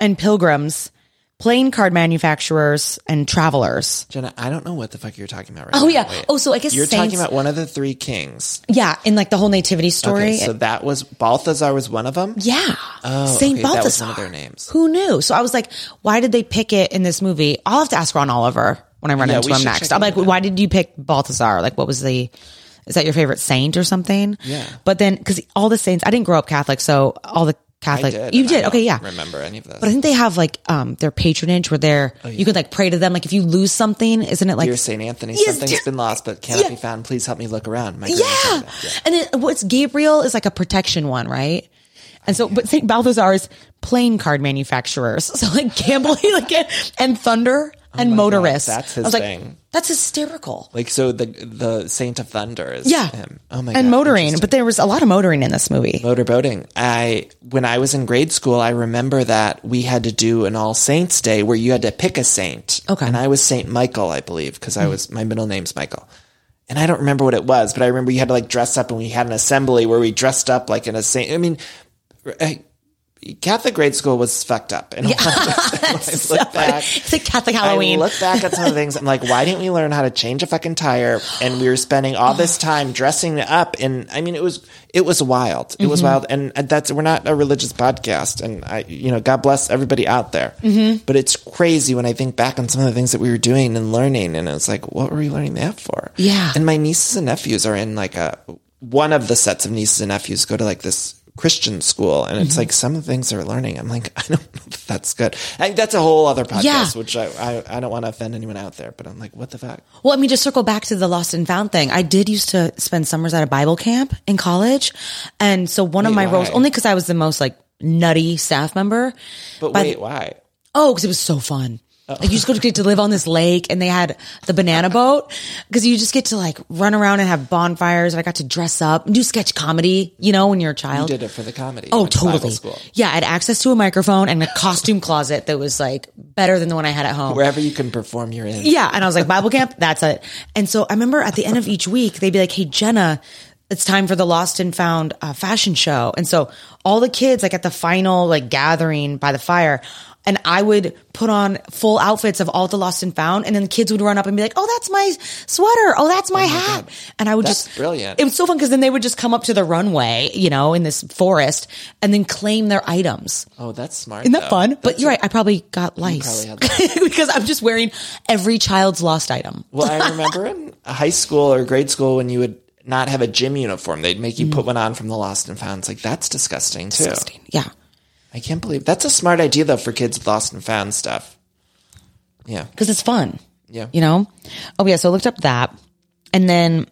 and pilgrims, playing card manufacturers, and travelers. Jenna, I don't know what the fuck you're talking about right now. Oh now. yeah. Wait. Oh, so I guess You're saints, talking about one of the three kings. yeah, in like the whole nativity story. Okay, so that was Balthazar was one of them. Yeah. Oh, Saint okay, Balthazar. That was one of their names. Who knew? So I was like, why did they pick it in this movie? I'll have to ask Ron Oliver when I run Yeah, into him next. I'm like, that. why did you pick Balthazar? Like, what was the, is that your favorite saint or something? Yeah. But then, cause all the saints, I didn't grow up Catholic, so all the Catholic, did. you did. Okay. Yeah. Remember any of this? But I think they have like, um, their patronage where they're, Oh, you could like pray to them. Like if you lose something, isn't it like, Dear Saint Anthony, Yes, something's dear- been lost but cannot Yeah. be found. Please help me look around. My yeah. that. And then what's Gabriel is like a protection one, right? And so, but St. Balthazar is playing card manufacturers. So like gambling, like, and thunder Oh and Oh my God, that's his I was like, thing. That's hysterical. Like so, the the Saint of Thunder is Yeah. him. Oh my god. and god, motoring, but there was a lot of motoring in this movie. motorboating. I when I was in grade school, I remember that we had to do an All Saints Day where you had to pick a saint. Okay. and I was Saint Michael, I believe, because I hmm. was my middle name's Michael. And I don't remember what it was, but I remember you had to like dress up, and we had an assembly where we dressed up like in a saint. I mean, I, Catholic grade school was fucked up. And I So look back, It's like Catholic Halloween. I look back at some of the things. I'm like, why didn't we learn how to change a fucking tire? And we were spending all this time dressing up. And I mean, it was it was wild. It was Mhm. wild. And that's we're not a religious podcast. And I, you know, God bless everybody out there. Mhm. But it's crazy when I think back on some of the things that we were doing and learning. And it's like, what were we learning that for? Yeah. And my nieces and nephews are in like a one of the sets of nieces and nephews go to like this Christian school, and it's Mhm. like some of the things they're learning. I'm like, I don't know if that's good. I that's a whole other podcast, Yeah. which I, I I don't want to offend anyone out there, but I'm like, what the fuck? Well, I mean, just circle back to the lost and found thing. I did used to spend summers at a Bible camp in college. And so one of my why? roles, only because I was the most like nutty staff member. But wait, the- why? Oh, because it was so fun. Like you just go to get to live on this lake and they had the banana boat because you just get to like run around and have bonfires. And I got to dress up and do sketch comedy, you know, when you're a child. You did it for the comedy. Oh, to totally. Yeah. I had access to a microphone and a costume closet that was like better than the one I had at home. Wherever you can perform, you're in. Yeah. And I was like, Bible camp, that's it. And so I remember at the end of each week, they'd be like, Hey, Jenna, it's time for the lost and found uh, fashion show. And so all the kids, like at the final like gathering by the fire, and I would put on full outfits of all the lost and found. And then the kids would run up and be like, Oh, that's my sweater. Oh, that's my hat. And I would That's just, brilliant. it was so fun because then they would just come up to the runway, you know, in this forest and then claim their items. Oh, that's smart. Isn't that though. fun? But you're a- right. I probably got lice because I'm just wearing every child's lost item. Well, I remember in high school or grade school when you would not have a gym uniform, they'd make you put one on from the Lost and Found. It's like that's disgusting too. Mm. Disgusting. Yeah. I can't believe that's a smart idea though for kids with Lost and Found stuff. Yeah. Because it's fun. Yeah. You know? Oh, yeah. So I looked up that. And then,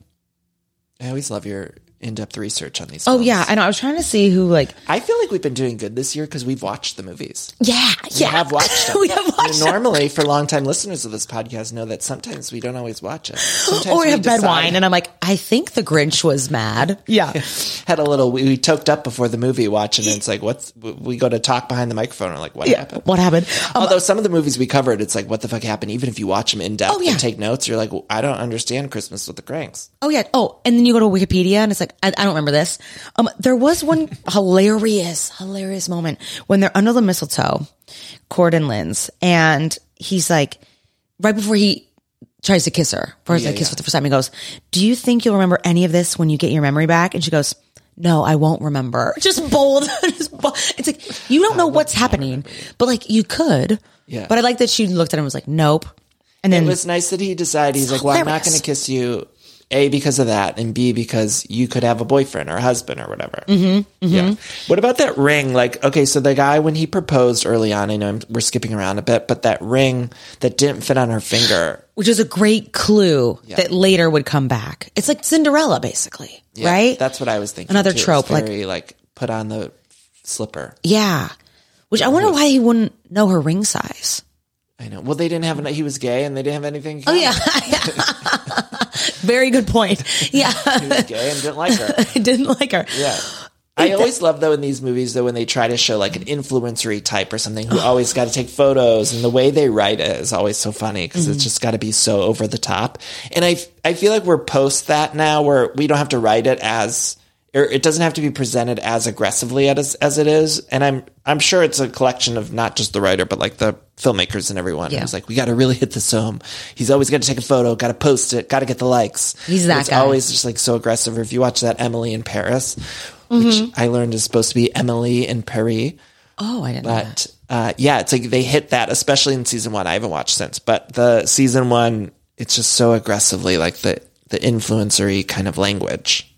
I always love your in-depth research on these. Oh yeah, I know. I was trying to see who like. I feel like we've been doing good this year because we've watched the movies. Yeah, We yeah. have watched them. we have watched them. normally, for long-time listeners of this podcast, know that sometimes we don't always watch it. Sometimes Or we have bed wine, and I'm like, I think the Grinch was mad. Yeah, had a little. We, we toked up before the movie watching, and it's like, what's? We go to talk behind the microphone, and like, what yeah. happened? What happened? Um, Although some of the movies we covered, it's like, what the fuck happened? Even if you watch them in depth Oh, yeah. and take notes, you're like, well, I don't understand Christmas with the Cranks. Oh yeah. Oh, and then you go to Wikipedia and it's like, I, I don't remember this. Um, there was one hilarious, hilarious moment when they're under the mistletoe, Chord and Lynn's, and he's like, right before he tries to kiss her, before he's Yeah, like kiss yeah. for the first time, he goes, "Do you think you'll remember any of this when you get your memory back?" And she goes. No, I won't remember. Just bold. Just bold. It's like you don't know what's happening, but like you could. Yeah. But I like that she looked at him and was like, "Nope." And then it was nice that he decided he's like, well, I'm not going to kiss you. A because of that, and B because you could have a boyfriend or a husband or whatever. Mm-hmm, Yeah. What about that ring? Like, okay, so the guy when he proposed early on, I know I'm, we're skipping around a bit, but that ring that didn't fit on her finger. which is a great clue that later would come back. It's like Cinderella, basically, Yeah, right? That's what I was thinking. Another too. Trope, like- like put on the slipper. yeah. Which I wonder why he wouldn't know her ring size. I know. Well, they didn't have. He was gay, and they didn't have anything. Oh yeah, very good point. Yeah, he was gay and didn't like her. Didn't like her. Yeah. I always love though in these movies though when they try to show like an influencery type or something who always got to take photos and the way they write it is always so funny because Mm-hmm. it's just got to be so over the top. And I I feel like we're post that now where we don't have to write it as it doesn't have to be presented as aggressively as as it is. And I'm I'm sure it's a collection of not just the writer but like the filmmakers and everyone Yeah. who's like we got to really hit this home. He's always got to take a photo, got to post it, got to get the likes. He's that it's guy. always just like so aggressive. Or if you watch that Emily in Paris, Mm-hmm. which I learned is supposed to be Emily in Paris. Oh, I didn't know that. But uh, yeah, it's like they hit that, especially in season one. I haven't watched since, but the season one, it's just so aggressively like the the influencery kind of language.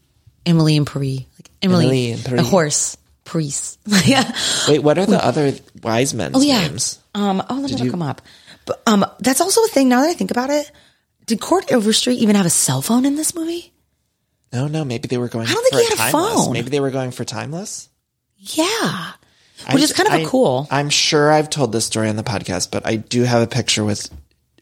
Emily and Paris, like Emily, Emily and the Paris. horse, priest. yeah. Wait, what are the other wise men's Oh yeah. names? Um. Oh, let me look you- them up. But um, that's also a thing. Now that I think about it, did Chord Overstreet even have a cell phone in this movie? No, no, maybe they were going. I don't think for he had a timeless. phone. Maybe they were going for timeless. Yeah. Which is kind of a I- cool. I'm sure I've told this story on the podcast, but I do have a picture with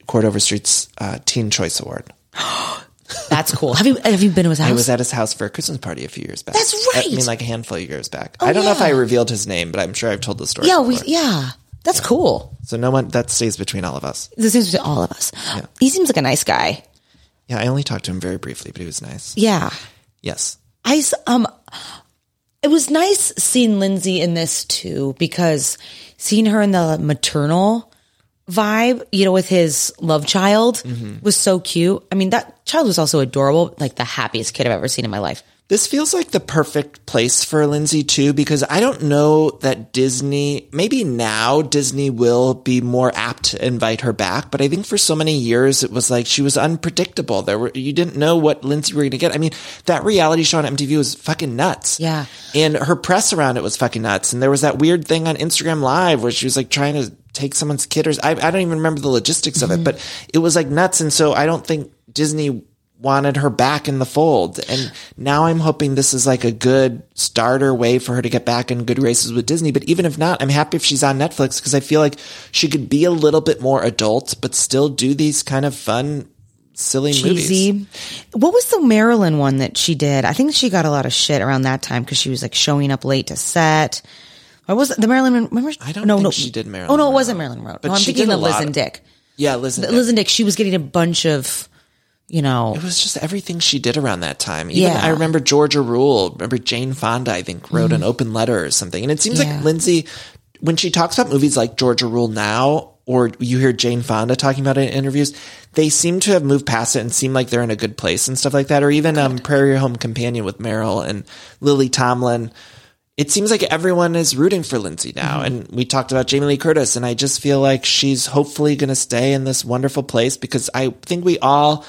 Chord Overstreet's uh, Teen Choice Award. That's cool. Have you have you been to his house? I was at his house for a Christmas party a few years back. That's right. I mean, like a handful of years back. Oh, I don't know if. I revealed his name, but I'm sure I've told the story. yeah, we yeah. That's cool. So no one that stays between all of us. This seems to all of us. He seems like a nice guy. Yeah, I only talked to him very briefly, but he was nice. Yeah. Yes. I um it was nice seeing Lindsay in this too because seeing her in the maternal vibe, you know, with his love child mm-hmm. was so cute. I mean, that child was also adorable, like the happiest kid I've ever seen in my life. This feels like the perfect place for Lindsay too, because I don't know that Disney, maybe now Disney will be more apt to invite her back, but I think for so many years it was like she was unpredictable. There were, you didn't know what Lindsay were going to get. I mean, that reality show on MTV was fucking nuts. Yeah. And her press around it was fucking nuts. And there was that weird thing on Instagram Live where she was like trying to take someone's kid or I, I don't even remember the logistics of it, mm-hmm. but it was like nuts. And so I don't think Disney wanted her back in the fold. And now I'm hoping this is like a good starter way for her to get back in good races with Disney. But even if not, I'm happy if she's on Netflix because I feel like she could be a little bit more adult, but still do these kind of fun, silly movies. Cheesy. What was the Marilyn one that she did? I think she got a lot of shit around that time because she was like showing up late to set. Or was the Marilyn? Remember? I don't no, think no. she did Marilyn Oh no, it Monroe. wasn't Marilyn Monroe. But no, I'm she thinking did a of Liz lot and of- Dick. Yeah, Liz and Dick. Liz and Dick. She was getting a bunch of, you know, It was just everything she did around that time. Even Yeah. I remember Georgia Rule. Remember Jane Fonda, I think, wrote an open letter or something. And it seems Mm-hmm. Yeah. like Lindsay, when she talks about movies like Georgia Rule now, or you hear Jane Fonda talking about it in interviews, they seem to have moved past it and seem like they're in a good place and stuff like that. Or even um, Prairie Home Companion with Meryl and Lily Tomlin. It seems like everyone is rooting for Lindsay now. Mm-hmm. And we talked about Jamie Lee Curtis, and I just feel like she's hopefully going to stay in this wonderful place because I think we all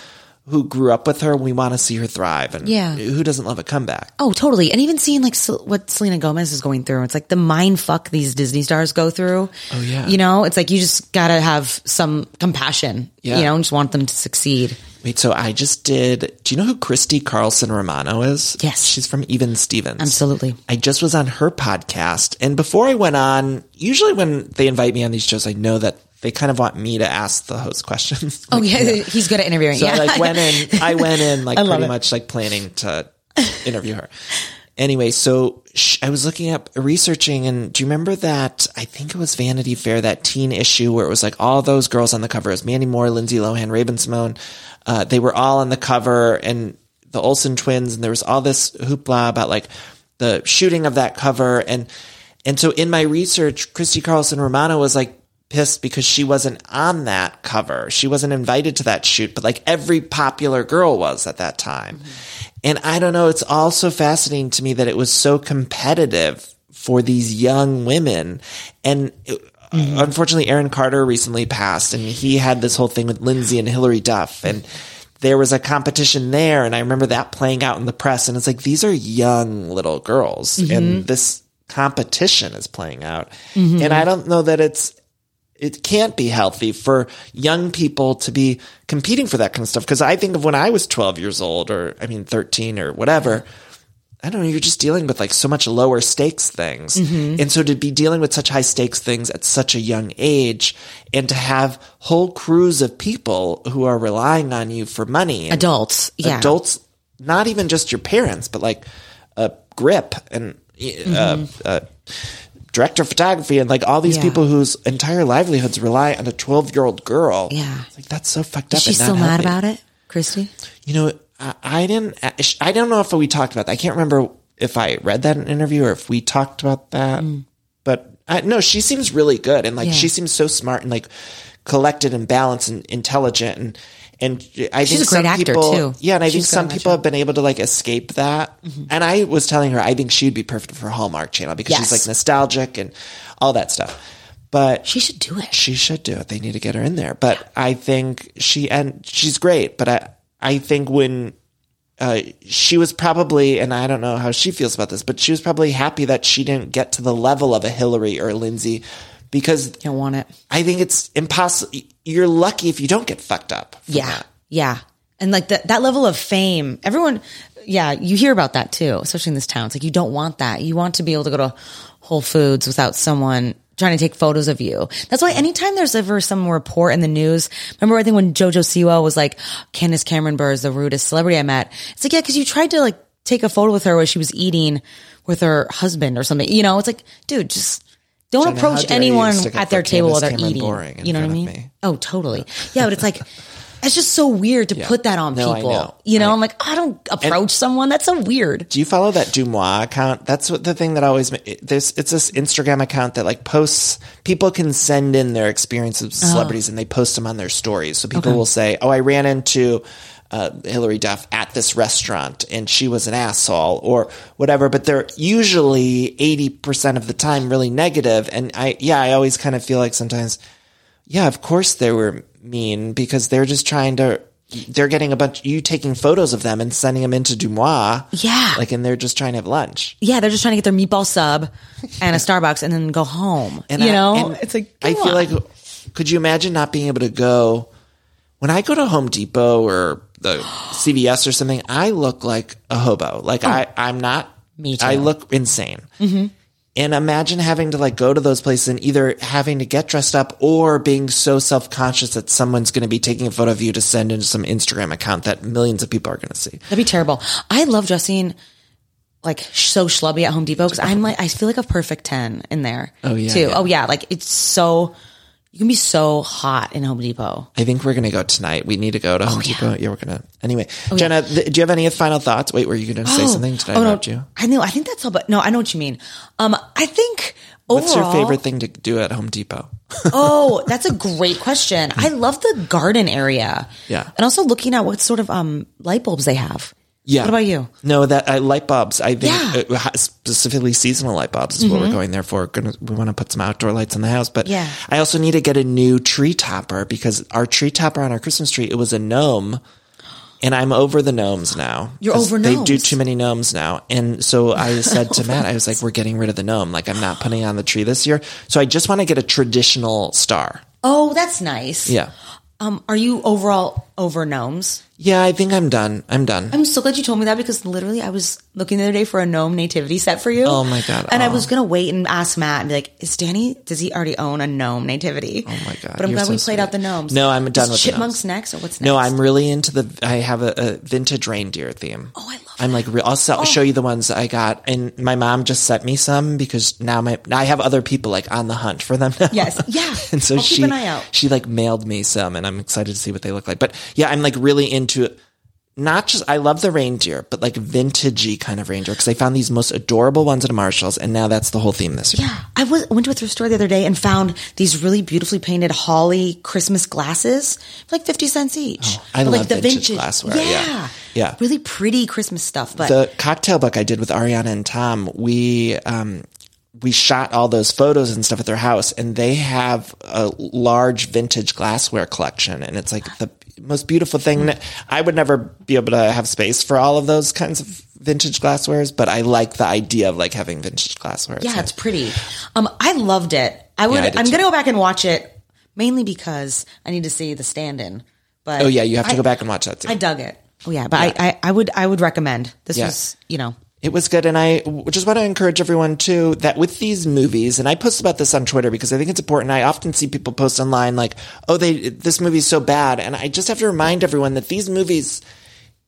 who grew up with her, we want to see her thrive. And Yeah. who doesn't love a comeback? Oh, totally. And even seeing like what Selena Gomez is going through, it's like the mind fuck these Disney stars go through. Oh, yeah. You know, it's like you just gotta have some compassion, Yeah. you know, and just want them to succeed. Wait, so I just did. Do you know who Christy Carlson Romano is? Yes. She's from Even Stevens. Absolutely. I just was on her podcast. And before I went on, usually when they invite me on these shows, I know that they kind of want me to ask the host questions. oh yeah, he's good at interviewing. So yeah. I like went in, I went in like pretty it. much like planning to interview her. Anyway, so sh- I was looking up researching and do you remember that? I think it was Vanity Fair, that teen issue where it was like all those girls on the cover. Was Mandy Moore, Lindsay Lohan, Raven-Symoné. Uh, they were all on the cover and the Olsen twins and there was all this hoopla about like the shooting of that cover and and so in my research, Christy Carlson Romano was like pissed because she wasn't on that cover. She wasn't invited to that shoot, but like every popular girl was at that time. And I don't know, it's also fascinating to me that it was so competitive for these young women. And it- unfortunately, Aaron Carter recently passed and he had this whole thing with Lindsay and Hilary Duff and there was a competition there. And I remember that playing out in the press. And it's like, these are young little girls mm-hmm. and this competition is playing out. Mm-hmm. And I don't know that it's, it can't be healthy for young people to be competing for that kind of stuff. Cause I think of when I was 12 years old or, I mean, 13 or whatever. I don't know. You're just dealing with like so much lower stakes things. And so to be dealing with such high stakes things at such a young age and to have whole crews of people who are relying on you for money. Adults, yeah. Adults, not even just your parents, but like a grip and uh, uh, director of photography and like all these Yeah. people whose entire livelihoods rely on a 12 year old girl. Yeah. Like that's so fucked up. Is she and not still mad about it, Christy? You know, I, I didn't, I don't know if we talked about that. I can't remember if I read that in an interview or if we talked about that, but I, no, she seems really good. And like, Mm. Yeah. she seems so smart and like collected and balanced and intelligent. And, and I She's think some people, too. yeah. And I think She's good some people have been able to like escape that. And I was telling her, I think she'd be perfect for Hallmark channel because she's like nostalgic and all that stuff. But She should do it. she should do it. They need to get her in there. But I think she and she's great. But I I think when uh, she was probably, and I don't know how she feels about this, but she was probably happy that she didn't get to the level of a Hilary or a Lindsay because You don't want it. I think it's impossible. You're lucky if you don't get fucked up. Yeah. that. Yeah. And like that, that level of fame, everyone, yeah, you hear about that too, especially in this town. It's like you don't want that. You want to be able to go to Whole Foods without someone trying to take photos of you. That's why anytime there's ever some report in the news, remember I think when Jojo Siwa was like, Candace Cameron Bure is the rudest celebrity I met. It's like, yeah, cause you tried to like take a photo with her while she was eating with her husband or something. You know, it's like, dude, just don't approach anyone you stick up at their for table while they're Cameron eating. You know what I mean? me. Oh, totally. Yeah, but it's like, it's just so weird to put that on No, people. know. You know, I- am like, I don't approach someone. That's so weird. Do you follow that DeuxMoi account? That's what the thing that always ma- there's it's this Instagram account that like posts people can send in their experiences with celebrities and they post them on their stories. So people will say, "Oh, I ran into uh, Hilary Duff at this restaurant and she was an asshole or whatever." But they're usually eighty percent of the time really negative. And I yeah, I always kind of feel like sometimes yeah, of course they were mean because they're just trying to. They're getting a bunch. You taking photos of them and sending them into DeuxMoi. Yeah. like, and they're just trying to have lunch. Yeah, they're just trying to get their meatball sub and a Starbucks and then go home. And you I- know, it's like, I come feel like, could you imagine not being able to go when I go to Home Depot or the CVS or something? I look like a hobo. Like oh. I, I'm not. Oh. Me too. I look insane. Mm-hmm. And imagine having to like go to those places and either having to get dressed up or being so self conscious that someone's going to be taking a photo of you to send into some Instagram account that millions of people are going to see. That'd be terrible. I love dressing like so schlubby at Home Depot because I'm like, I feel like a perfect 10 in there. Oh, yeah, Too. yeah. Oh, yeah. Like it's so, you can be so hot in Home Depot. I think we're going to go tonight. We need to go to Oh, Home Depot. Yeah, we're going to. Anyway, Jenna, th- do you have any final thoughts? Wait, were you going to say something? Did I oh, no. interrupt you? I know. I think that's all, but no, I know what you mean. Um, I think What's your favorite thing to do at Home Depot? oh, that's a great question. I love the garden area. Yeah. And also looking at what sort of um light bulbs they have. Yeah. What about you? No, that uh, light bulbs. I think Yeah. Mm-hmm. uh, specifically seasonal light bulbs is what we're going there for. Gonna, we want to put some outdoor lights in the house, but Yeah. I also need to get a new tree topper because our tree topper on our Christmas tree it was a gnome. And I'm over the gnomes now. You're over They do too many gnomes now. And so I said to Matt, I was like, we're getting rid of the gnome. Like I'm not putting on the tree this year. So I just want to get a traditional star. Oh, that's nice. Yeah. Um, are you overall over gnomes? Yeah, I think I'm done. I'm done. I'm so glad you told me that because literally I was looking the other day for a gnome nativity set for you. Oh my God. And I Oh. was gonna wait and ask Matt and be like, "Is Danny? Does he already own a gnome nativity?" Oh my God, But I'm you're glad so we played out the gnomes. No, I'm done Is with chipmunks next or what's next? No, I'm really into the. I have a, a vintage reindeer theme. Oh, I love. I'm like, I'll, sell, Oh. show you the ones I got, and my mom just sent me some because now my now I have other people like on the hunt for them. Now. Yes, yeah. and so I'll keep she an eye out. she like mailed me some, and I'm excited to see what they look like. But yeah, I'm like really into. To not just I love the reindeer, but like vintagey kind of reindeer because I found these most adorable ones at Marshalls, and now that's the whole theme this year. Yeah, I was went to a thrift store the other day and found these really beautifully painted holly Christmas glasses, for like fifty cents each. Oh, I But, love vintage glassware, yeah. Yeah. really pretty Christmas stuff. But the cocktail book I did with Ariana and Tom, we um we shot all those photos and stuff at their house and they have a large vintage glassware collection and it's like the most beautiful thing I would never be able to have space for all of those kinds of vintage glasswares but I like the idea of like having vintage glassware yeah, So- it's pretty. Um, I loved it. I would. Yeah, I I'm gonna go back and watch it mainly because I need to see the stand-in. But oh yeah you have to I- go back and watch that too I dug it. Oh yeah, but I, I I would I would recommend this Yeah. was you know It was good. And I just want to encourage everyone too that with these movies, and I post about this on Twitter because I think it's important. I often see people post online like, oh, they, this movie's so bad. And I just have to remind everyone that these movies,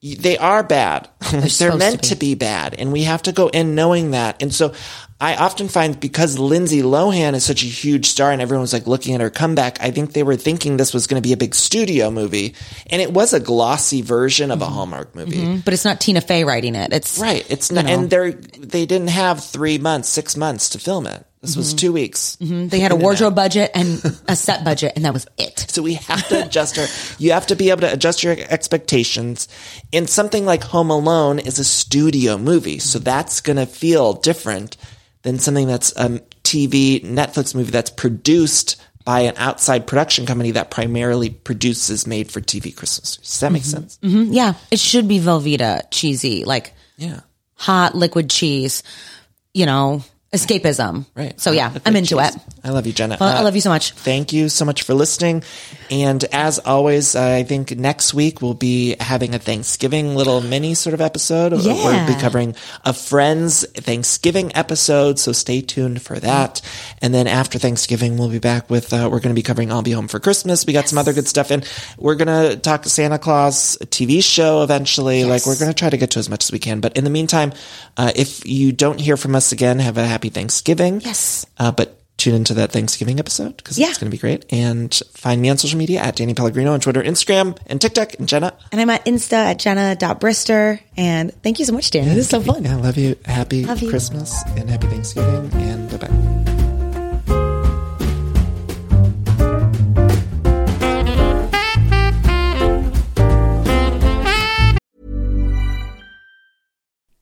they are bad. They're, meant to to be. bad. And we have to go in knowing that. And so I often find because Lindsay Lohan is such a huge star and everyone's like looking at her comeback, I think they were thinking this was going to be a big studio movie. And it was a glossy version of a Hallmark movie. Mhm. but it's not Tina Fey writing it. It's Right. It's not, you know. and they're, they didn't have three months, six months to film it. This was Mhm. two weeks. Mhm. They had a wardrobe budget and a set budget, and that was it. So we have to adjust our, you have to be able to adjust your expectations. And something like Home Alone is a studio movie. So that's going to feel different than something that's a TV, Netflix movie that's produced by an outside production company that primarily produces made for TV Christmas. Does that make sense? hmm Yeah, it should be Velveeta cheesy, like Yeah. hot liquid cheese. You know, escapism. Right. So yeah, I'm into it. I love you, Jenna. Well, I love you so much. Thank you so much for listening. And as always, I think next week we'll be having a Thanksgiving little mini sort of episode. Yeah. We'll be covering a Friends Thanksgiving episode. So stay tuned for that. And then after Thanksgiving, we'll be back with, uh, we're going to be covering I'll Be Home for Christmas. We got some other good stuff. And we're going to talk Santa Claus TV show eventually. Like we're going to try to get to as much as we can. But in the meantime, uh, if you don't hear from us again, have a happy Thanksgiving. Yes. Uh, but tune into that Thanksgiving episode because Yeah. it's going to be great. And find me on social media at Danny Pellegrino on Twitter, Instagram, and TikTok. And Jenna, And I'm at Insta at Jenna.Brister. And thank you so much, Dan. This is so fun. I love you. Happy Love you. Christmas and happy Thanksgiving. And bye bye.